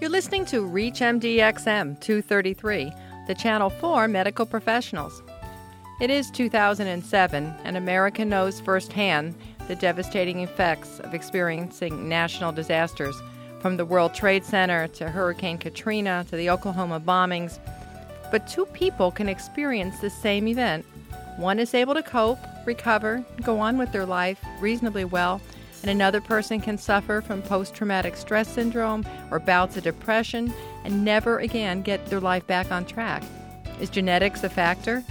You're listening to ReachMDXM 233, the channel for medical professionals. It is 2007, and America knows firsthand the devastating effects of experiencing national disasters, from the World Trade Center to Hurricane Katrina to the Oklahoma bombings. But two people can experience the same event. One is able to cope, recover, go on with their life reasonably well and another person can suffer from post traumatic stress syndrome or bouts of depression and never again get their life back on track. Is genetics a factor?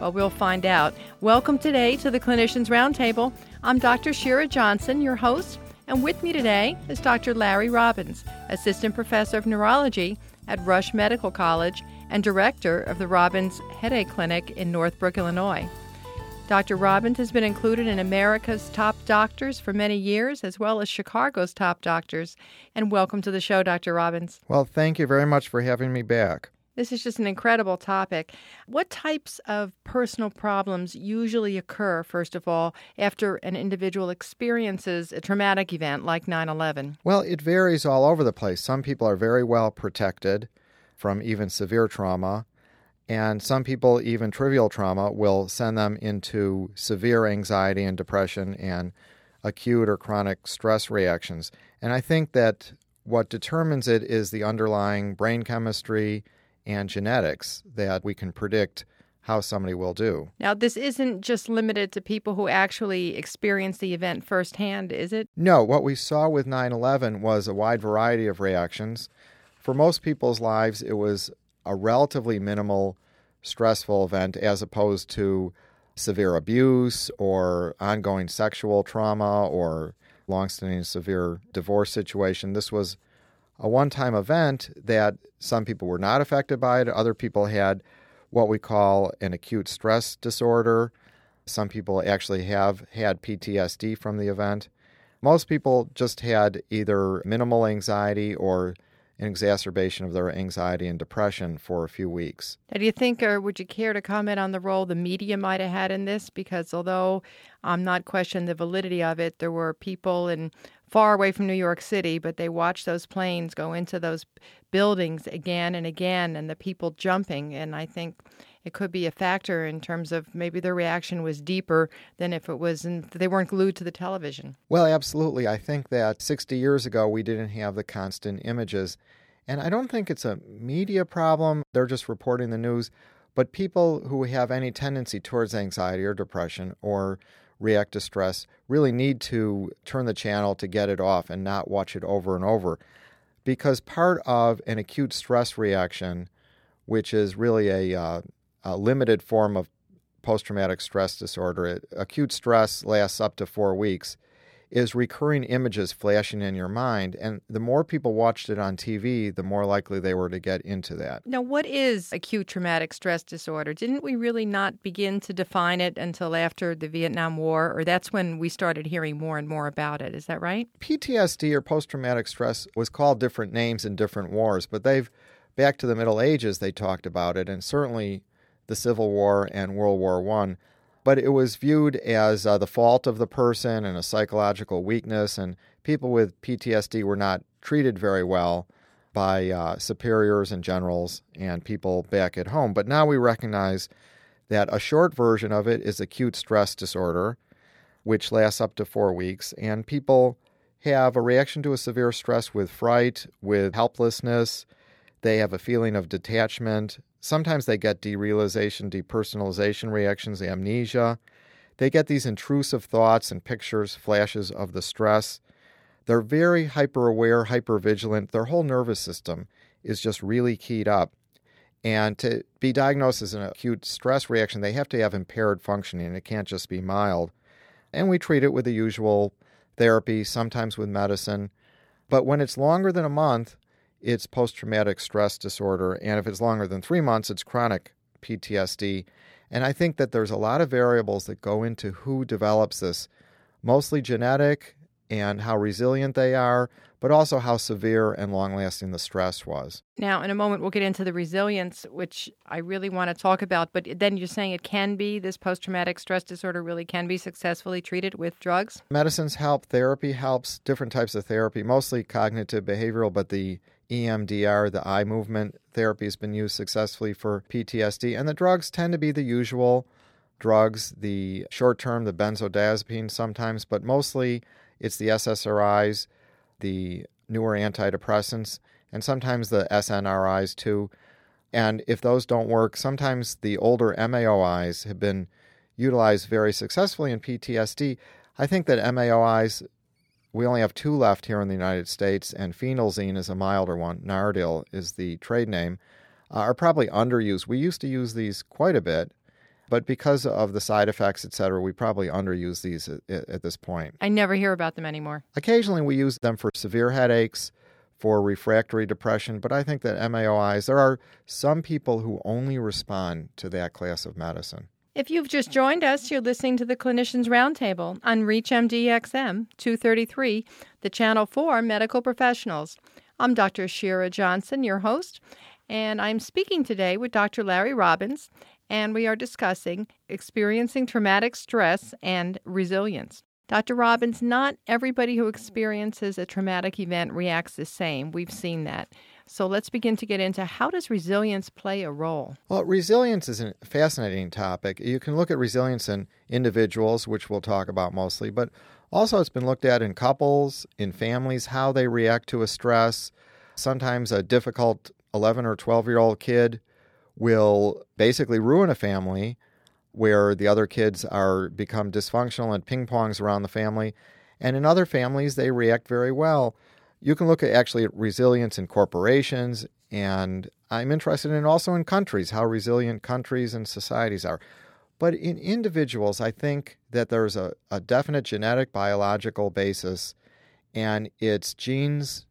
Well, we'll find out. Welcome today to the Clinicians Roundtable. I'm Dr. Shira Johnson, your host, and with me today is Dr. Larry Robbins, Assistant Professor of Neurology at Rush Medical College and Director of the Robbins Headache Clinic in Northbrook, Illinois. Dr. Robbins has been included in America's top doctors for many years, as well as Chicago's top doctors. And welcome to the show, Dr. Robbins. Well, thank you very much for having me back. This is just an incredible topic. What types of personal problems usually occur, first of all, after an individual experiences a traumatic event like 9 11? Well, it varies all over the place. Some people are very well protected from even severe trauma. And some people, even trivial trauma, will send them into severe anxiety and depression and acute or chronic stress reactions. And I think that what determines it is the underlying brain chemistry and genetics that we can predict how somebody will do. Now, this isn't just limited to people who actually experience the event firsthand, is it? No, what we saw with 9 11 was a wide variety of reactions. For most people's lives, it was a relatively minimal stressful event as opposed to severe abuse or ongoing sexual trauma or longstanding severe divorce situation. This was a one time event that some people were not affected by it. Other people had what we call an acute stress disorder. Some people actually have had PTSD from the event. Most people just had either minimal anxiety or an exacerbation of their anxiety and depression for a few weeks. Now, do you think, or would you care to comment on the role the media might have had in this? Because although I'm not questioning the validity of it, there were people in far away from New York City, but they watched those planes go into those buildings again and again, and the people jumping. And I think it could be a factor in terms of maybe their reaction was deeper than if it was in, they weren't glued to the television. Well, absolutely. I think that 60 years ago we didn't have the constant images. And I don't think it's a media problem. They're just reporting the news. But people who have any tendency towards anxiety or depression or react to stress really need to turn the channel to get it off and not watch it over and over. Because part of an acute stress reaction, which is really a uh, a limited form of post traumatic stress disorder. It, acute stress lasts up to four weeks, is recurring images flashing in your mind. And the more people watched it on TV, the more likely they were to get into that. Now, what is acute traumatic stress disorder? Didn't we really not begin to define it until after the Vietnam War, or that's when we started hearing more and more about it? Is that right? PTSD or post traumatic stress was called different names in different wars, but they've back to the Middle Ages they talked about it, and certainly the Civil War and World War One, but it was viewed as uh, the fault of the person and a psychological weakness, and people with PTSD were not treated very well by uh, superiors and generals and people back at home. But now we recognize that a short version of it is acute stress disorder, which lasts up to four weeks, and people have a reaction to a severe stress with fright, with helplessness. They have a feeling of detachment, Sometimes they get derealization, depersonalization reactions, amnesia. They get these intrusive thoughts and pictures, flashes of the stress. They're very hyper aware, hyper vigilant. Their whole nervous system is just really keyed up. And to be diagnosed as an acute stress reaction, they have to have impaired functioning. It can't just be mild. And we treat it with the usual therapy, sometimes with medicine. But when it's longer than a month, it's post traumatic stress disorder. And if it's longer than three months, it's chronic PTSD. And I think that there's a lot of variables that go into who develops this, mostly genetic and how resilient they are, but also how severe and long lasting the stress was. Now, in a moment, we'll get into the resilience, which I really want to talk about. But then you're saying it can be, this post traumatic stress disorder really can be successfully treated with drugs? Medicines help, therapy helps, different types of therapy, mostly cognitive behavioral, but the EMDR, the eye movement therapy, has been used successfully for PTSD. And the drugs tend to be the usual drugs, the short term, the benzodiazepine sometimes, but mostly it's the SSRIs, the newer antidepressants, and sometimes the SNRIs too. And if those don't work, sometimes the older MAOIs have been utilized very successfully in PTSD. I think that MAOIs, we only have two left here in the United States, and phenelzine is a milder one. Nardil is the trade name, uh, are probably underused. We used to use these quite a bit, but because of the side effects, et cetera, we probably underuse these at, at this point. I never hear about them anymore. Occasionally, we use them for severe headaches, for refractory depression, but I think that MAOIs, there are some people who only respond to that class of medicine. If you've just joined us, you're listening to the Clinicians Roundtable on ReachMD-XM 233, the channel for medical professionals. I'm Dr. Shira Johnson, your host, and I'm speaking today with Dr. Larry Robbins, and we are discussing experiencing traumatic stress and resilience. Dr. Robbins, not everybody who experiences a traumatic event reacts the same. We've seen that. So let's begin to get into how does resilience play a role? Well, resilience is a fascinating topic. You can look at resilience in individuals, which we'll talk about mostly, but also it's been looked at in couples, in families, how they react to a stress. Sometimes a difficult 11 or 12 year old kid will basically ruin a family where the other kids are become dysfunctional and ping pongs around the family. And in other families, they react very well. You can look at actually at resilience in corporations, and I'm interested in also in countries, how resilient countries and societies are. But in individuals, I think that there's a, a definite genetic biological basis, and it's genes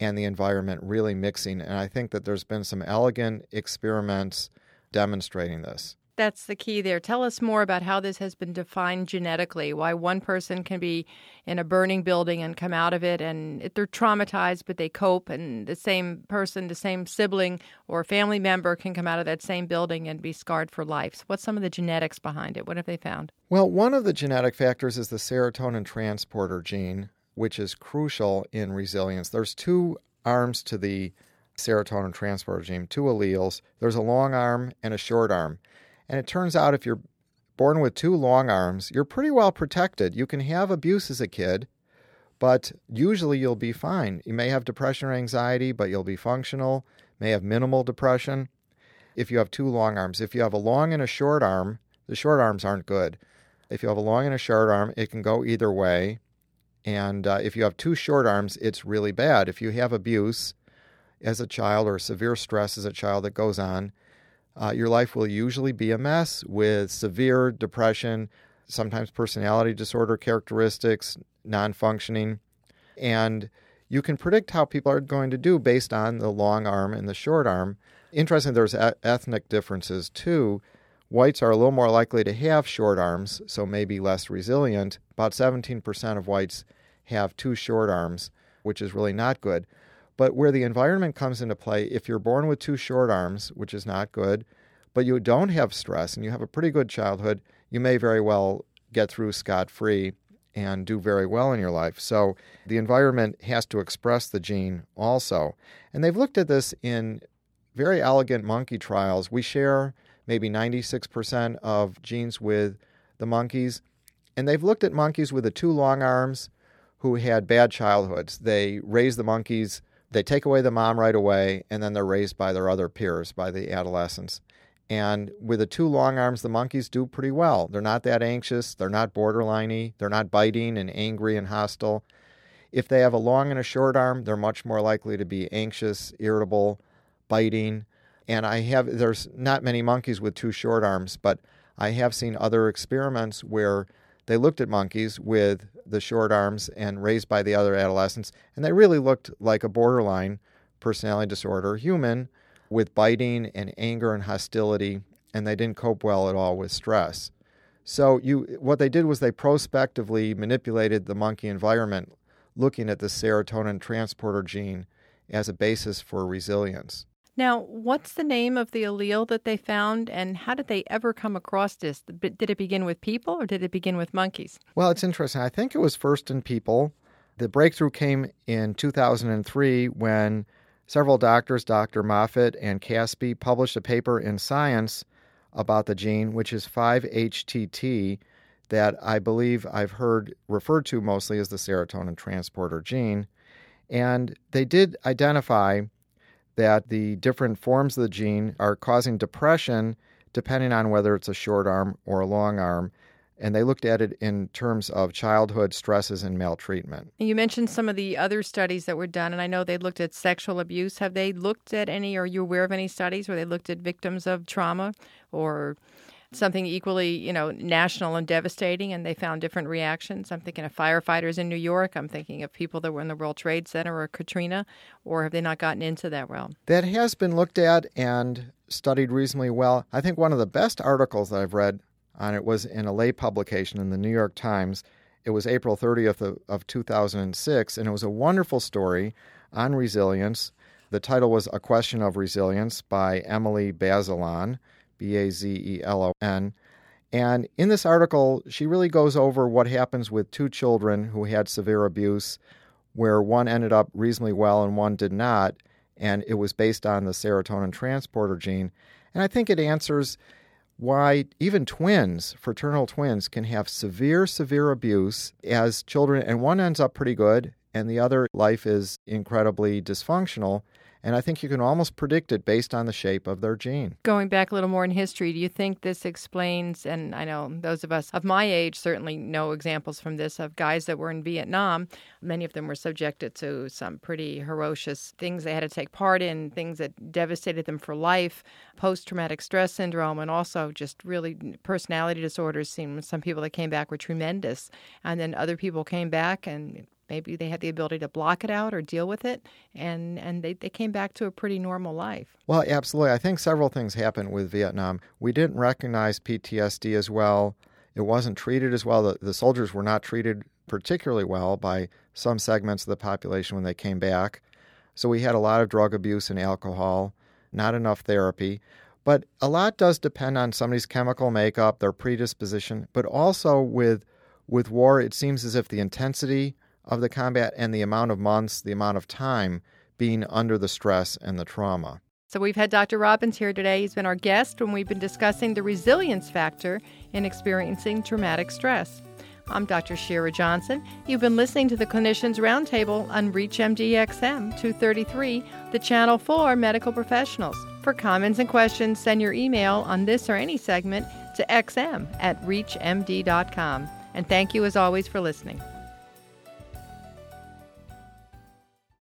and the environment really mixing. And I think that there's been some elegant experiments demonstrating this. That's the key there. Tell us more about how this has been defined genetically, why one person can be in a burning building and come out of it and they're traumatized, but they cope, and the same person, the same sibling or family member can come out of that same building and be scarred for life. So what's some of the genetics behind it? What have they found? Well, one of the genetic factors is the serotonin transporter gene, which is crucial in resilience. There's two arms to the serotonin transporter gene, two alleles. There's a long arm and a short arm. And it turns out if you're born with two long arms, you're pretty well protected. You can have abuse as a kid, but usually you'll be fine. You may have depression or anxiety, but you'll be functional, may have minimal depression if you have two long arms. If you have a long and a short arm, the short arms aren't good. If you have a long and a short arm, it can go either way. And uh, if you have two short arms, it's really bad. If you have abuse as a child or severe stress as a child that goes on, uh, your life will usually be a mess with severe depression, sometimes personality disorder characteristics, non functioning. And you can predict how people are going to do based on the long arm and the short arm. Interesting, there's a- ethnic differences too. Whites are a little more likely to have short arms, so maybe less resilient. About 17% of whites have two short arms, which is really not good. But where the environment comes into play, if you're born with two short arms, which is not good, but you don't have stress and you have a pretty good childhood, you may very well get through scot free and do very well in your life. So the environment has to express the gene also. And they've looked at this in very elegant monkey trials. We share maybe 96% of genes with the monkeys. And they've looked at monkeys with the two long arms who had bad childhoods. They raised the monkeys, they take away the mom right away, and then they're raised by their other peers, by the adolescents. And with the two long arms, the monkeys do pretty well. They're not that anxious, they're not borderliney, they're not biting and angry and hostile. If they have a long and a short arm, they're much more likely to be anxious, irritable, biting, and I have, there's not many monkeys with two short arms, but I have seen other experiments where they looked at monkeys with the short arms and raised by the other adolescents, and they really looked like a borderline personality disorder human with biting and anger and hostility, and they didn't cope well at all with stress. So you, what they did was they prospectively manipulated the monkey environment, looking at the serotonin transporter gene as a basis for resilience. Now, what's the name of the allele that they found, and how did they ever come across this? Did it begin with people or did it begin with monkeys? Well, it's interesting. I think it was first in people. The breakthrough came in 2003 when several doctors, Dr. Moffitt and Caspi, published a paper in Science about the gene, which is 5-HTT, that I believe I've heard referred to mostly as the serotonin transporter gene. And they did identify that the different forms of the gene are causing depression depending on whether it's a short arm or a long arm. And they looked at it in terms of childhood stresses and maltreatment. You mentioned some of the other studies that were done, and I know they looked at sexual abuse. Have they looked at any, or are you aware of any studies where they looked at victims of trauma or something equally, you know, national and devastating, and they found different reactions. I'm thinking of firefighters in New York. I'm thinking of people that were in the World Trade Center or Katrina, or have they not gotten into that realm? That has been looked at and studied reasonably well. I think one of the best articles that I've read on it was in a lay publication in the New York Times. It was April 30th of, of 2006, and it was a wonderful story on resilience. The title was A Question of Resilience by Emily Bazelon. B A Z E L O N. And in this article, she really goes over what happens with two children who had severe abuse, where one ended up reasonably well and one did not. And it was based on the serotonin transporter gene. And I think it answers why even twins, fraternal twins, can have severe, severe abuse as children, and one ends up pretty good, and the other life is incredibly dysfunctional. And I think you can almost predict it based on the shape of their gene. Going back a little more in history, do you think this explains, and I know those of us of my age certainly know examples from this of guys that were in Vietnam. Many of them were subjected to some pretty ferocious things they had to take part in, things that devastated them for life, post traumatic stress syndrome, and also just really personality disorders. Seemed some people that came back were tremendous. And then other people came back and maybe they had the ability to block it out or deal with it and and they, they came back to a pretty normal life. Well absolutely. I think several things happened with vietnam. We didn't recognize ptsd as well. It wasn't treated as well. The, the soldiers were not treated particularly well by some segments of the population when they came back. So we had a lot of drug abuse and alcohol not enough therapy. But a lot does depend on somebody's chemical makeup their predisposition but also with with war it seems as if the intensity of the combat and the amount of months, the amount of time being under the stress and the trauma. So, we've had Dr. Robbins here today. He's been our guest when we've been discussing the resilience factor in experiencing traumatic stress. I'm Dr. Shira Johnson. You've been listening to the Clinicians Roundtable on ReachMDXM 233, the channel for medical professionals. For comments and questions, send your email on this or any segment to xm at reachmd.com. And thank you as always for listening.